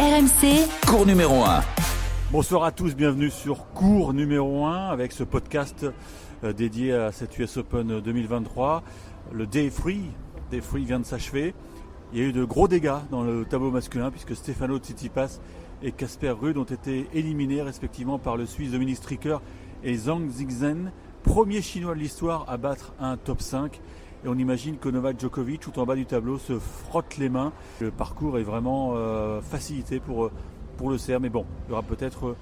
RMC, Cours numéro 1. Bonsoir à tous, bienvenue sur cours numéro 1 avec ce podcast euh, dédié à cette US Open 2023. Le Day Free, Day Free vient de s'achever. Il y a eu de gros dégâts dans le tableau masculin puisque Stefano Tsitsipas et Casper Ruud ont été éliminés respectivement par le Suisse Dominique Stricker et Zhang Zhigzhen, premier chinois de l'histoire à battre un top 5. Et on imagine que Novak Djokovic, tout en bas du tableau, se frotte les mains. Le parcours est vraiment euh, facilité pour, euh, le CERF. Mais bon, il y aura peut-être euh,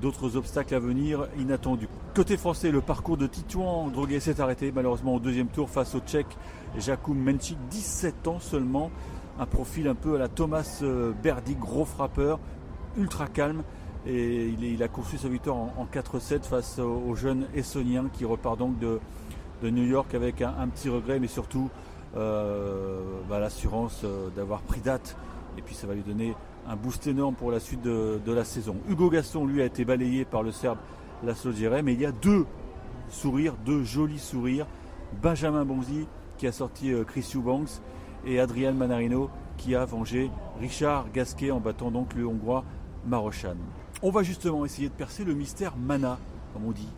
d'autres obstacles à venir inattendus. Côté français, le parcours de Titouan Droguet s'est arrêté malheureusement au deuxième tour face au Tchèque Jakub Menchik, 17 ans seulement. Un profil un peu à la Thomas Berdy, gros frappeur, ultra calme. Et il, a construit sa victoire en, en 4-7 face au jeune Essonien qui repart donc de, de New York avec un, petit regret, mais surtout euh, bah, l'assurance euh, d'avoir pris date. Et puis ça va lui donner un boost énorme pour la suite de, de la saison. Hugo Gaston, lui, a été balayé par le Serbe Laszlo Djere, mais il y a deux sourires, deux jolis sourires. Benjamin Bonzi qui a sorti euh, Chris Eubanks et Adrian Manarino qui a vengé Richard Gasquet en battant donc le Hongrois Marochan. On va justement essayer de percer le mystère Mana, comme on dit.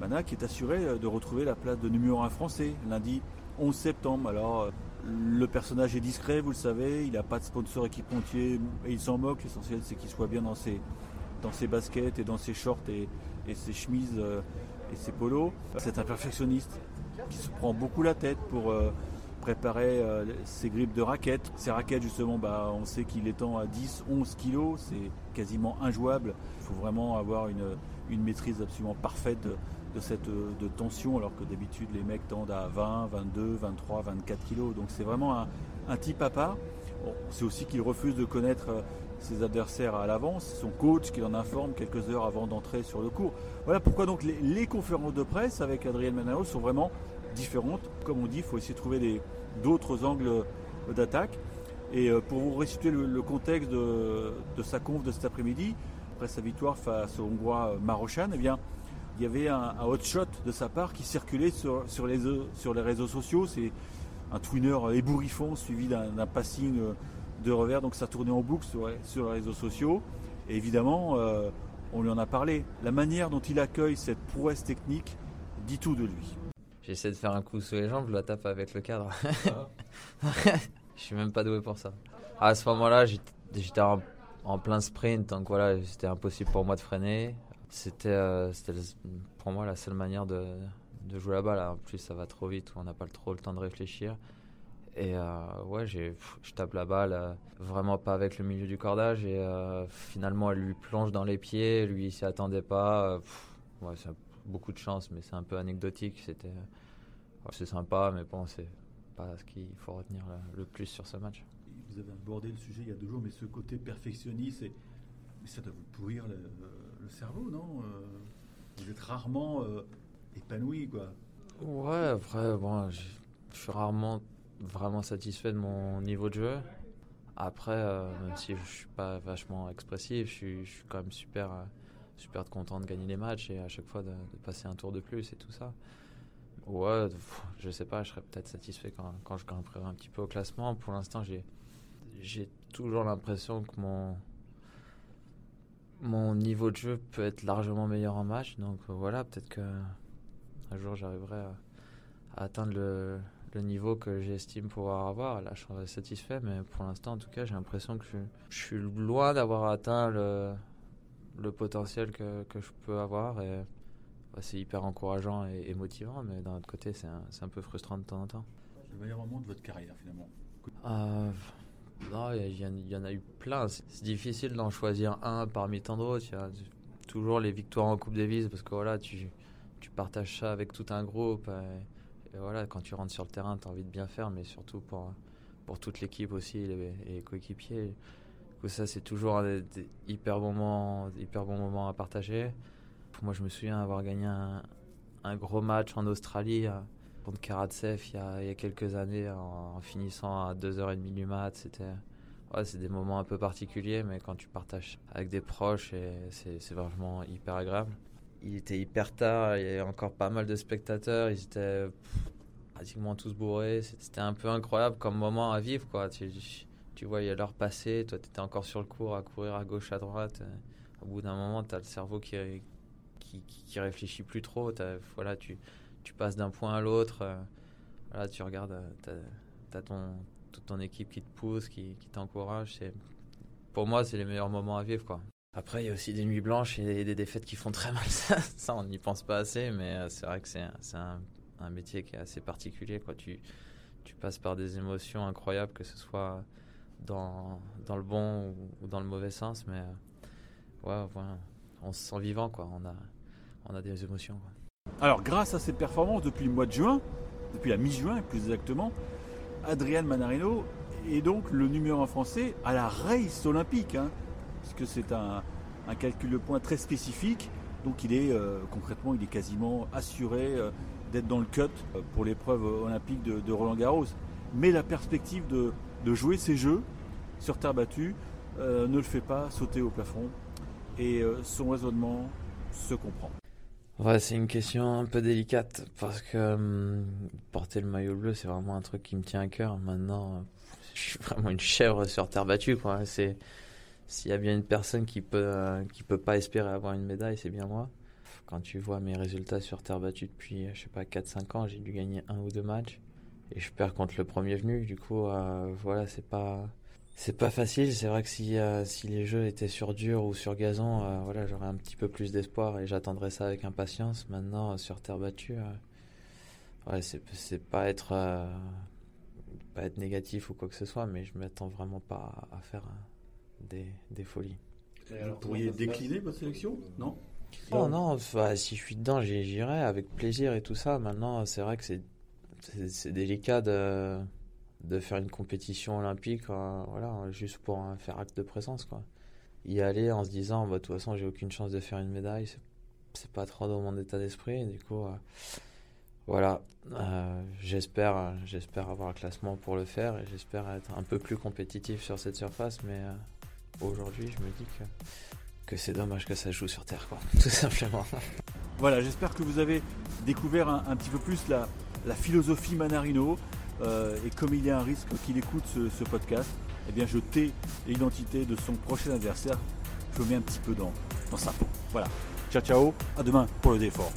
Mana qui est assuré euh, de retrouver la place de numéro 1 français lundi 11 septembre. Alors euh, le personnage est discret, vous le savez, il n'a pas de sponsor équipementier et il s'en moque. L'essentiel c'est qu'il soit bien dans ses, dans ses baskets et dans ses shorts et, et ses chemises euh, et ses polos. C'est un perfectionniste qui se prend beaucoup la tête pour préparer ses grippes de raquettes. Ces raquettes justement, bah, on sait qu'il temps à 10, 11 kilos, c'est quasiment injouable. Il faut vraiment avoir une, une maîtrise absolument parfaite de, cette euh, de tension, alors que d'habitude les mecs tendent à 20, 22, 23, 24 kilos. Donc c'est vraiment un, un type à part. C'est aussi qu'il refuse de connaître euh, ses adversaires à l'avance, son coach qui l'en informe quelques heures avant d'entrer sur le cours. Voilà pourquoi donc les, conférences de presse avec Adrien Manaro sont vraiment différentes. Comme on dit, il faut essayer de trouver d'autres angles d'attaque. Et euh, pour vous restituer le, le contexte de, de sa conf de cet après-midi, après sa victoire face au Hongrois Marochan, eh bien, il y avait un, un hot shot de sa part qui circulait sur, sur, les, sur les réseaux sociaux. C'est un twinner ébouriffant suivi d'un passing euh, de revers. Donc ça tournait en boucle sur, sur les réseaux sociaux. Et évidemment, euh, on lui en a parlé. La manière dont il accueille cette prouesse technique dit tout de lui. J'essaie de faire un coup sous les jambes, je la tape avec le cadre. je suis même pas doué pour ça. À ce moment-là, j'étais j'étais en, en plein sprint, donc voilà, c'était impossible pour moi de freiner. C'était euh, pour moi la seule manière de, de jouer la balle. En plus, ça va trop vite, on n'a pas trop le temps de réfléchir. Et euh, ouais, pff, je tape la balle euh, vraiment pas avec le milieu du cordage. Et euh, finalement, elle lui plonge dans les pieds. Lui, il s'y attendait pas. ouais, c'est beaucoup de chance, mais c'est un peu anecdotique. C'était c'est sympa, mais bon, c'est pas ce qu'il faut retenir le, plus sur ce match. Vous avez abordé le sujet il y a deux jours, mais ce côté perfectionniste, ça doit vous pourrir le cerveau, non Euh, Vous êtes rarement euh, épanoui, quoi. Ouais, après, bon, je suis rarement vraiment satisfait de mon niveau de jeu. Après, euh, même si je suis pas vachement expressif, je suis, je suis quand même super, super content de gagner les matchs et à chaque fois de, passer un tour de plus et tout ça. Ouais, pff, je sais pas, je serais peut-être satisfait quand, quand je grimperai un petit peu au classement. Pour l'instant, j'ai toujours l'impression que mon, mon niveau de jeu peut être largement meilleur en match. Donc euh, voilà, peut-être que un jour j'arriverai à, à atteindre le, le niveau que j'estime pouvoir avoir. Là, je serai satisfait, mais pour l'instant, en tout cas, j'ai l'impression que je, je suis loin d'avoir atteint le, le potentiel que, que je peux avoir. Et bah, c'est hyper encourageant et, et motivant, mais d'un autre côté, c'est un, c'est un peu frustrant de temps en temps. Le meilleur moment de votre carrière, finalement? Euh, non, il y, en a eu plein. C'est difficile d'en choisir un parmi tant d'autres. Toujours les victoires en Coupe Davis parce que voilà, tu, tu partages ça avec tout un groupe. Et voilà, quand tu rentres sur le terrain, tu as envie de bien faire, mais surtout pour, pour toute l'équipe aussi les, les coéquipiers. Ça, c'est toujours un hyper, bons moments, hyper bons moments à partager. Moi, je me souviens avoir gagné un, un gros match en Australie. euh, contre Karatsev il y, a, il y a quelques années en, finissant à 2h30 du mat. C'était des moments un peu particuliers, mais quand tu partages avec des proches, c'est vraiment hyper agréable. Il était hyper tard, il y avait encore pas mal de spectateurs, ils étaient pratiquement tous bourrés. C'était un peu incroyable comme moment à vivre. Quoi. Tu, tu voyais l'heure passer, toi tu étais encore sur le cours à courir à gauche, à droite. Au bout d'un moment, tu as le cerveau qui, qui, réfléchit plus trop. Voilà, tu passes d'un point à l'autre. Voilà, tu regardes, tu as, ton, toute ton équipe qui te pousse, qui, t'encourage. Pour moi, c'est les meilleurs moments à vivre. Quoi. Après, il y a aussi des nuits blanches et des défaites qui font très mal. Ça, on n'y pense pas assez, mais euh, c'est vrai que c'est un, métier qui est assez particulier. Quoi. Tu, passes par des émotions incroyables, que ce soit dans, le bon ou, dans le mauvais sens, mais euh, ouais, on se sent vivant, quoi. On a des émotions. Alors, grâce à ces performances depuis le mois de juin, depuis la mi-juin plus exactement, Adrian Manarino est donc le numéro un français à la race olympique. Hein que c'est un, calcul de points très spécifique. Donc il est euh, concrètement, il est quasiment assuré euh, d'être dans le cut euh, pour l'épreuve olympique de, Roland Garros. Mais la perspective de, jouer ces jeux sur terre battue ne le fait pas sauter au plafond. Et son raisonnement se comprend. Ouais, c'est une question un peu délicate parce que hum, porter le maillot bleu, c'est vraiment un truc qui me tient à cœur. Maintenant, je suis vraiment une chèvre sur terre battue. Quoi. C'est, s'il y a bien une personne qui peut qui peut pas espérer avoir une médaille, c'est bien moi. Quand tu vois mes résultats sur terre battue depuis je sais pas 4 5 ans, j'ai dû gagner un ou deux matchs et je perds contre le premier venu. Du coup euh, voilà, c'est pas c'est pas facile, c'est vrai que si, euh, si les jeux étaient sur dur ou sur gazon, voilà, j'aurais un petit peu plus d'espoir et j'attendrais ça avec impatience. Maintenant, sur terre battue, ouais, c'est pas être pas être négatif ou quoi que ce soit, mais je m'attends vraiment pas à faire des, folies. Vous pourriez décliner votre sélection? Non? Non, non, si je suis dedans, j'irai avec plaisir et tout ça. Maintenant, c'est vrai que c'est délicat de, de faire une compétition olympique, hein, voilà, juste pour faire acte de présence. Quoi. Y aller en se disant, bah, de toute façon, j'ai aucune chance de faire une médaille, c'est pas trop dans mon état d'esprit. Du coup, euh, voilà, euh, j'espère, j'espère avoir un classement pour le faire et j'espère être un peu plus compétitif sur cette surface, mais euh, aujourd'hui, je me dis que, que c'est dommage que ça joue sur Terre, quoi, tout simplement. Voilà, j'espère que vous avez découvert un, petit peu plus la philosophie Manarino. Euh, et comme il y a un risque qu'il écoute ce, podcast, eh bien je tais l'identité de son prochain adversaire. Je le mets un petit peu dans, dans sa peau. Voilà. Ciao ciao, à demain pour le défort.